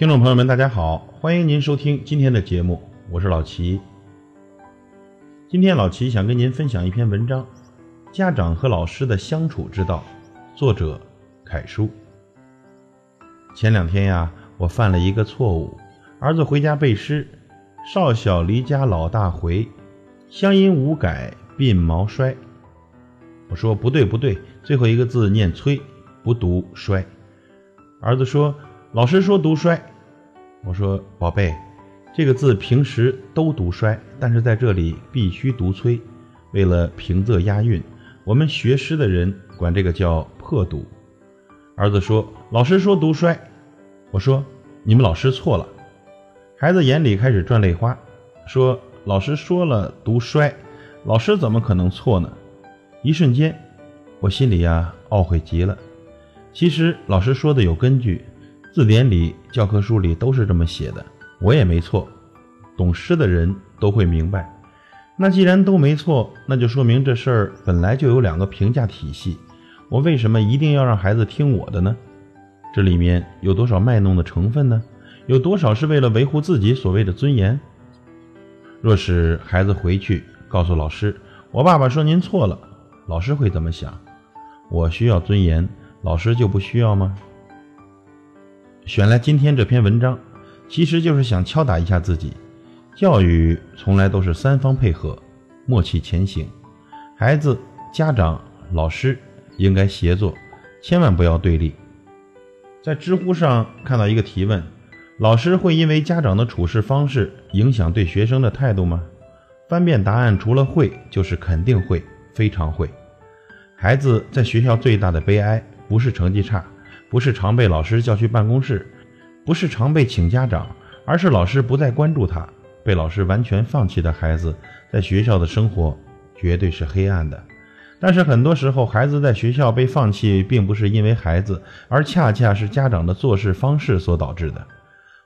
听众朋友们，大家好，欢迎您收听今天的节目，我是老齐。今天老齐想跟您分享一篇文章：家长和老师的相处之道，作者凯叔。前两天呀，我犯了一个错误，儿子回家背诗：“少小离家老大回，乡音无改鬓毛衰。”我说不对不对，最后一个字念催，不读衰。儿子说：“老师说读衰。”我说：“宝贝，这个字平时都读衰，但是在这里必须读催。为了平仄押韵，我们学诗的人管这个叫破读。”儿子说：“老师说读衰。”我说：“你们老师错了。”孩子眼里开始转泪花，说：“老师说了读衰，老师怎么可能错呢？”一瞬间，我心里呀懊悔极了。其实老师说的有根据，字典里、教科书里都是这么写的，我也没错。懂诗的人都会明白。那既然都没错，那就说明这事儿本来就有两个评价体系。我为什么一定要让孩子听我的呢？这里面有多少卖弄的成分呢？有多少是为了维护自己所谓的尊严？若是孩子回去告诉老师，我爸爸说您错了。老师会怎么想？我需要尊严，老师就不需要吗？选来今天这篇文章，其实就是想敲打一下自己。教育从来都是三方配合，默契前行。孩子、家长、老师应该协作，千万不要对立。在知乎上看到一个提问：老师会因为家长的处事方式影响对学生的态度吗？翻遍答案，除了会，就是肯定会，非常会。孩子在学校最大的悲哀，不是成绩差，不是常被老师叫去办公室，不是常被请家长，而是老师不再关注他，被老师完全放弃的孩子，在学校的生活绝对是黑暗的。但是很多时候，孩子在学校被放弃，并不是因为孩子，而恰恰是家长的做事方式所导致的。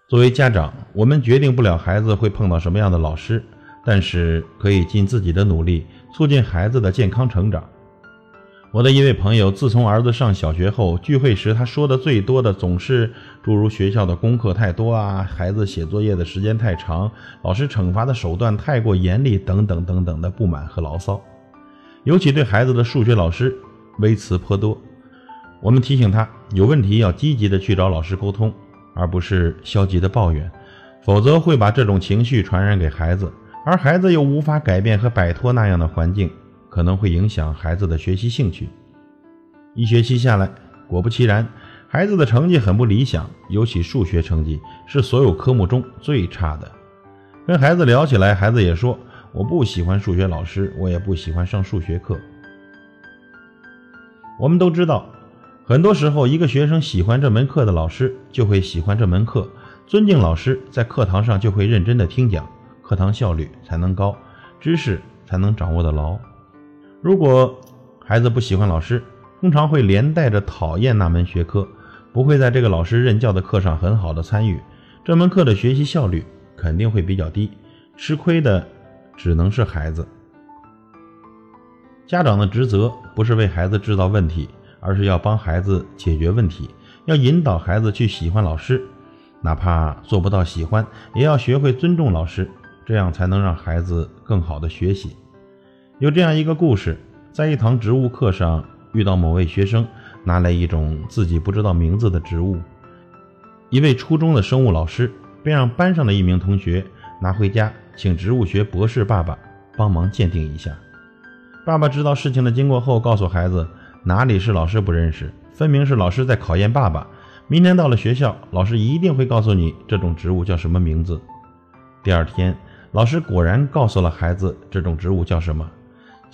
作为家长，我们决定不了孩子会碰到什么样的老师，但是可以尽自己的努力，促进孩子的健康成长。我的一位朋友，自从儿子上小学后，聚会时他说的最多的总是诸如学校的功课太多啊，孩子写作业的时间太长，老师惩罚的手段太过严厉等等等等的不满和牢骚。尤其对孩子的数学老师，微词颇多。我们提醒他有问题要积极的去找老师沟通，而不是消极的抱怨，否则会把这种情绪传染给孩子，而孩子又无法改变和摆脱那样的环境。可能会影响孩子的学习兴趣。一学期下来，果不其然，孩子的成绩很不理想，尤其数学成绩是所有科目中最差的。跟孩子聊起来，孩子也说：“我不喜欢数学老师，我也不喜欢上数学课。”我们都知道，很多时候，一个学生喜欢这门课的老师，就会喜欢这门课，尊敬老师，在课堂上就会认真的听讲，课堂效率才能高，知识才能掌握的牢。如果孩子不喜欢老师，通常会连带着讨厌那门学科，不会在这个老师任教的课上很好的参与，这门课的学习效率肯定会比较低，吃亏的只能是孩子。家长的职责不是为孩子制造问题，而是要帮孩子解决问题，要引导孩子去喜欢老师，哪怕做不到喜欢，也要学会尊重老师，这样才能让孩子更好的学习。有这样一个故事，在一堂植物课上，遇到某位学生拿来一种自己不知道名字的植物，一位初中的生物老师便让班上的一名同学拿回家，请植物学博士爸爸帮忙鉴定一下。爸爸知道事情的经过后，告诉孩子：“哪里是老师不认识，分明是老师在考验爸爸。明天到了学校，老师一定会告诉你这种植物叫什么名字。”第二天，老师果然告诉了孩子这种植物叫什么。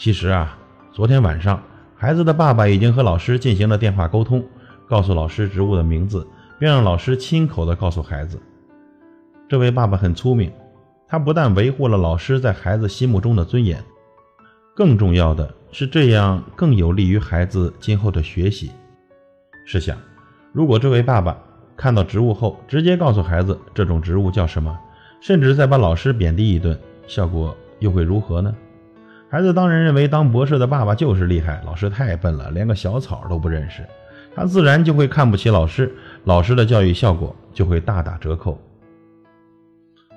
其实啊，昨天晚上孩子的爸爸已经和老师进行了电话沟通，告诉老师植物的名字，并让老师亲口的告诉孩子。这位爸爸很聪明，他不但维护了老师在孩子心目中的尊严，更重要的是这样更有利于孩子今后的学习。试想，如果这位爸爸看到植物后直接告诉孩子这种植物叫什么，甚至再把老师贬低一顿，效果又会如何呢？孩子当然认为当博士的爸爸就是厉害，老师太笨了，连个小草都不认识，他自然就会看不起老师，老师的教育效果就会大打折扣。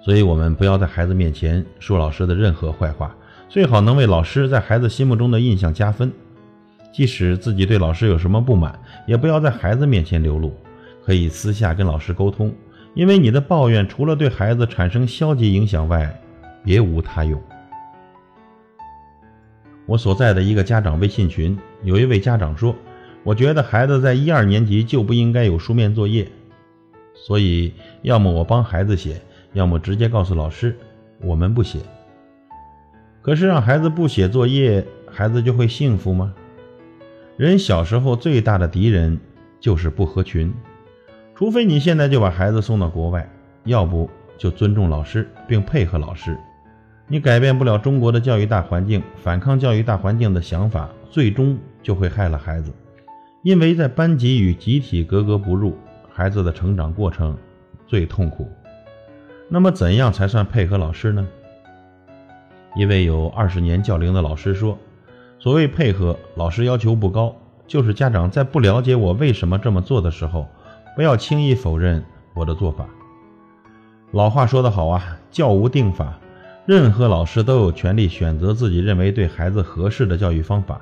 所以，我们不要在孩子面前说老师的任何坏话，最好能为老师在孩子心目中的印象加分。即使自己对老师有什么不满，也不要在孩子面前流露，可以私下跟老师沟通。因为你的抱怨除了对孩子产生消极影响外，别无他用。我所在的一个家长微信群，有一位家长说：“我觉得孩子在一二年级就不应该有书面作业，所以要么我帮孩子写。”要么直接告诉老师，我们不写。可是让孩子不写作业，孩子就会幸福吗？人小时候最大的敌人就是不合群，除非你现在就把孩子送到国外，要不就尊重老师并配合老师。你改变不了中国的教育大环境，反抗教育大环境的想法，最终就会害了孩子。因为在班级与集体格格不入，孩子的成长过程最痛苦。那么怎样才算配合老师呢？一位有二十年教龄的老师说：“所谓配合，老师要求不高，就是家长在不了解我为什么这么做的时候，不要轻易否认我的做法。”老话说得好啊，“教无定法”，任何老师都有权利选择自己认为对孩子合适的教育方法，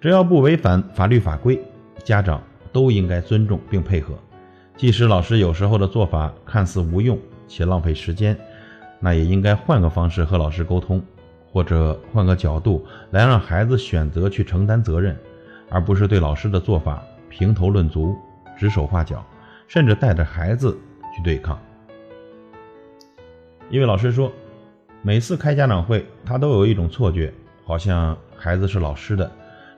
只要不违反法律法规，家长都应该尊重并配合。即使老师有时候的做法看似无用，且浪费时间，那也应该换个方式和老师沟通，或者换个角度来让孩子选择去承担责任，而不是对老师的做法评头论足、指手画脚，甚至带着孩子去对抗。一位老师说，每次开家长会，他都有一种错觉，好像孩子是老师的，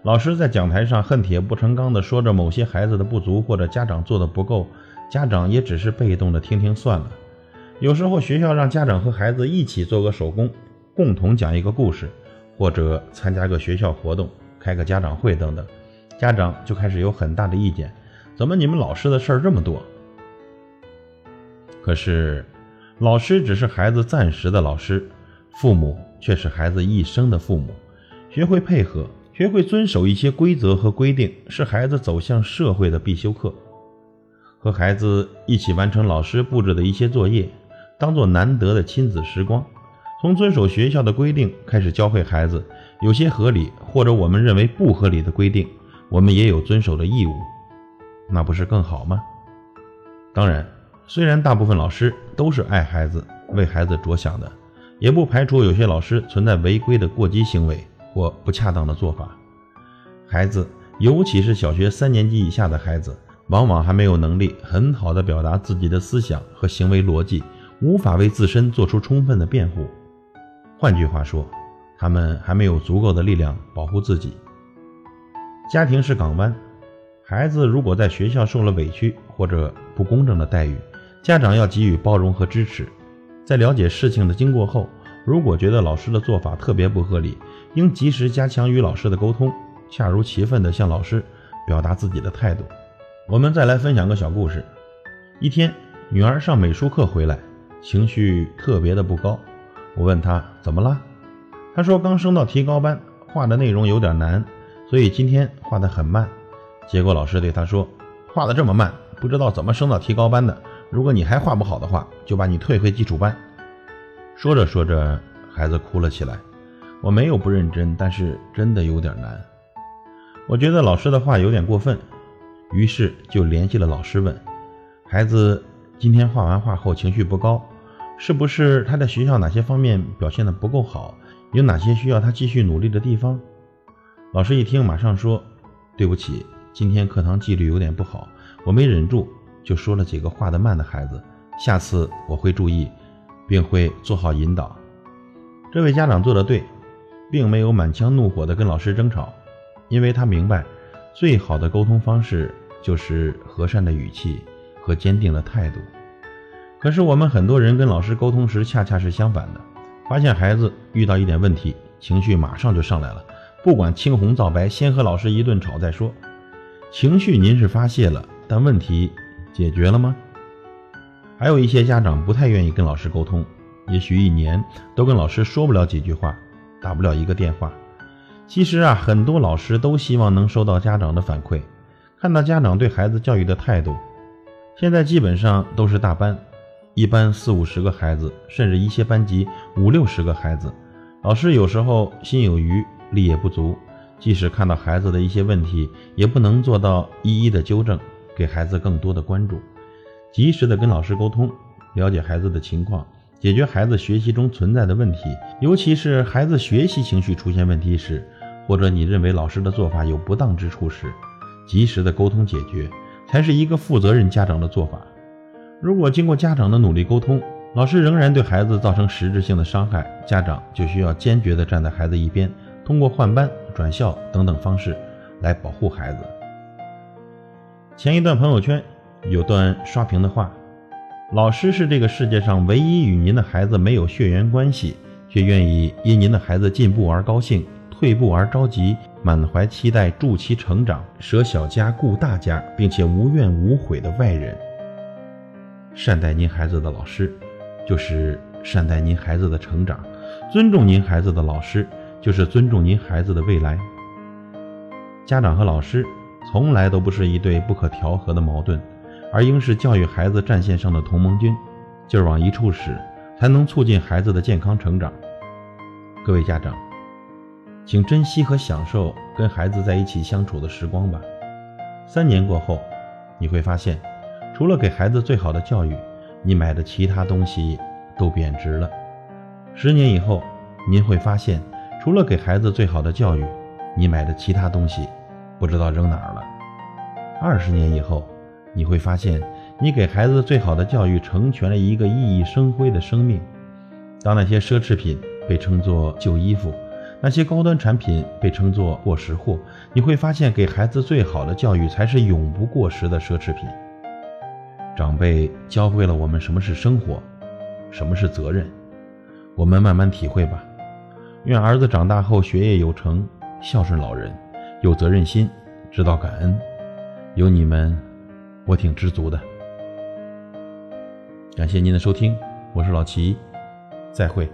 老师在讲台上恨铁不成钢地说着某些孩子的不足或者家长做的不够，家长也只是被动的听听算了。有时候学校让家长和孩子一起做个手工，共同讲一个故事，或者参加个学校活动，开个家长会等等，家长就开始有很大的意见。怎么你们老师的事儿这么多？可是，老师只是孩子暂时的老师，父母却是孩子一生的父母。学会配合，学会遵守一些规则和规定，是孩子走向社会的必修课。和孩子一起完成老师布置的一些作业。当做难得的亲子时光，从遵守学校的规定开始教会孩子，有些合理或者我们认为不合理的规定，我们也有遵守的义务，那不是更好吗？当然，虽然大部分老师都是爱孩子、为孩子着想的，也不排除有些老师存在违规的过激行为或不恰当的做法。孩子，尤其是小学三年级以下的孩子，往往还没有能力很好的表达自己的思想和行为逻辑。无法为自身做出充分的辩护，换句话说，他们还没有足够的力量保护自己。家庭是港湾，孩子如果在学校受了委屈或者不公正的待遇，家长要给予包容和支持。在了解事情的经过后，如果觉得老师的做法特别不合理，应及时加强与老师的沟通，恰如其分地向老师表达自己的态度。我们再来分享个小故事：一天，女儿上美术课回来。情绪特别的不高，我问她怎么了，她说刚升到提高班，画的内容有点难，所以今天画的很慢。结果老师对她说，画的这么慢，不知道怎么升到提高班的。如果你还画不好的话，就把你退回基础班。说着说着，孩子哭了起来。我没有不认真，但是真的有点难。我觉得老师的话有点过分，于是就联系了老师问孩子，今天画完画后情绪不高。是不是他在学校哪些方面表现的不够好？有哪些需要他继续努力的地方？老师一听，马上说：“对不起，今天课堂纪律有点不好，我没忍住就说了几个画得慢的孩子。下次我会注意，并会做好引导。”这位家长做的对，并没有满腔怒火的跟老师争吵，因为他明白，最好的沟通方式就是和善的语气和坚定的态度。可是我们很多人跟老师沟通时，恰恰是相反的。发现孩子遇到一点问题，情绪马上就上来了，不管青红皂白，先和老师一顿吵再说。情绪您是发泄了，但问题解决了吗？还有一些家长不太愿意跟老师沟通，也许一年都跟老师说不了几句话，打不了一个电话。其实啊，很多老师都希望能收到家长的反馈，看到家长对孩子教育的态度。现在基本上都是大班，一班四五十个孩子，甚至一些班级五六十个孩子。老师有时候心有余力也不足，即使看到孩子的一些问题，也不能做到一一的纠正，给孩子更多的关注，及时的跟老师沟通，了解孩子的情况，解决孩子学习中存在的问题。尤其是孩子学习情绪出现问题时，或者你认为老师的做法有不当之处时，及时的沟通解决。才是一个负责任家长的做法。如果经过家长的努力沟通，老师仍然对孩子造成实质性的伤害，家长就需要坚决地站在孩子一边，通过换班、转校等等方式来保护孩子。前一段朋友圈有段刷屏的话：“老师是这个世界上唯一与您的孩子没有血缘关系，却愿意因您的孩子进步而高兴，退步而着急。”满怀期待助其成长，舍小家顾大家，并且无怨无悔的外人。善待您孩子的老师，就是善待您孩子的成长；尊重您孩子的老师，就是尊重您孩子的未来。家长和老师从来都不是一对不可调和的矛盾，而应是教育孩子战线上的同盟军，劲儿往一处使，才能促进孩子的健康成长。各位家长。请珍惜和享受跟孩子在一起相处的时光吧。三年过后，你会发现，除了给孩子最好的教育，你买的其他东西都贬值了。十年以后，您会发现，除了给孩子最好的教育，你买的其他东西不知道扔哪儿了。二十年以后，你会发现，你给孩子最好的教育成全了一个熠熠生辉的生命。当那些奢侈品被称作旧衣服。那些高端产品被称作过时货，你会发现，给孩子最好的教育才是永不过时的奢侈品。长辈教会了我们什么是生活，什么是责任，我们慢慢体会吧。愿儿子长大后学业有成，孝顺老人，有责任心，知道感恩。有你们，我挺知足的。感谢您的收听，我是老齐，再会。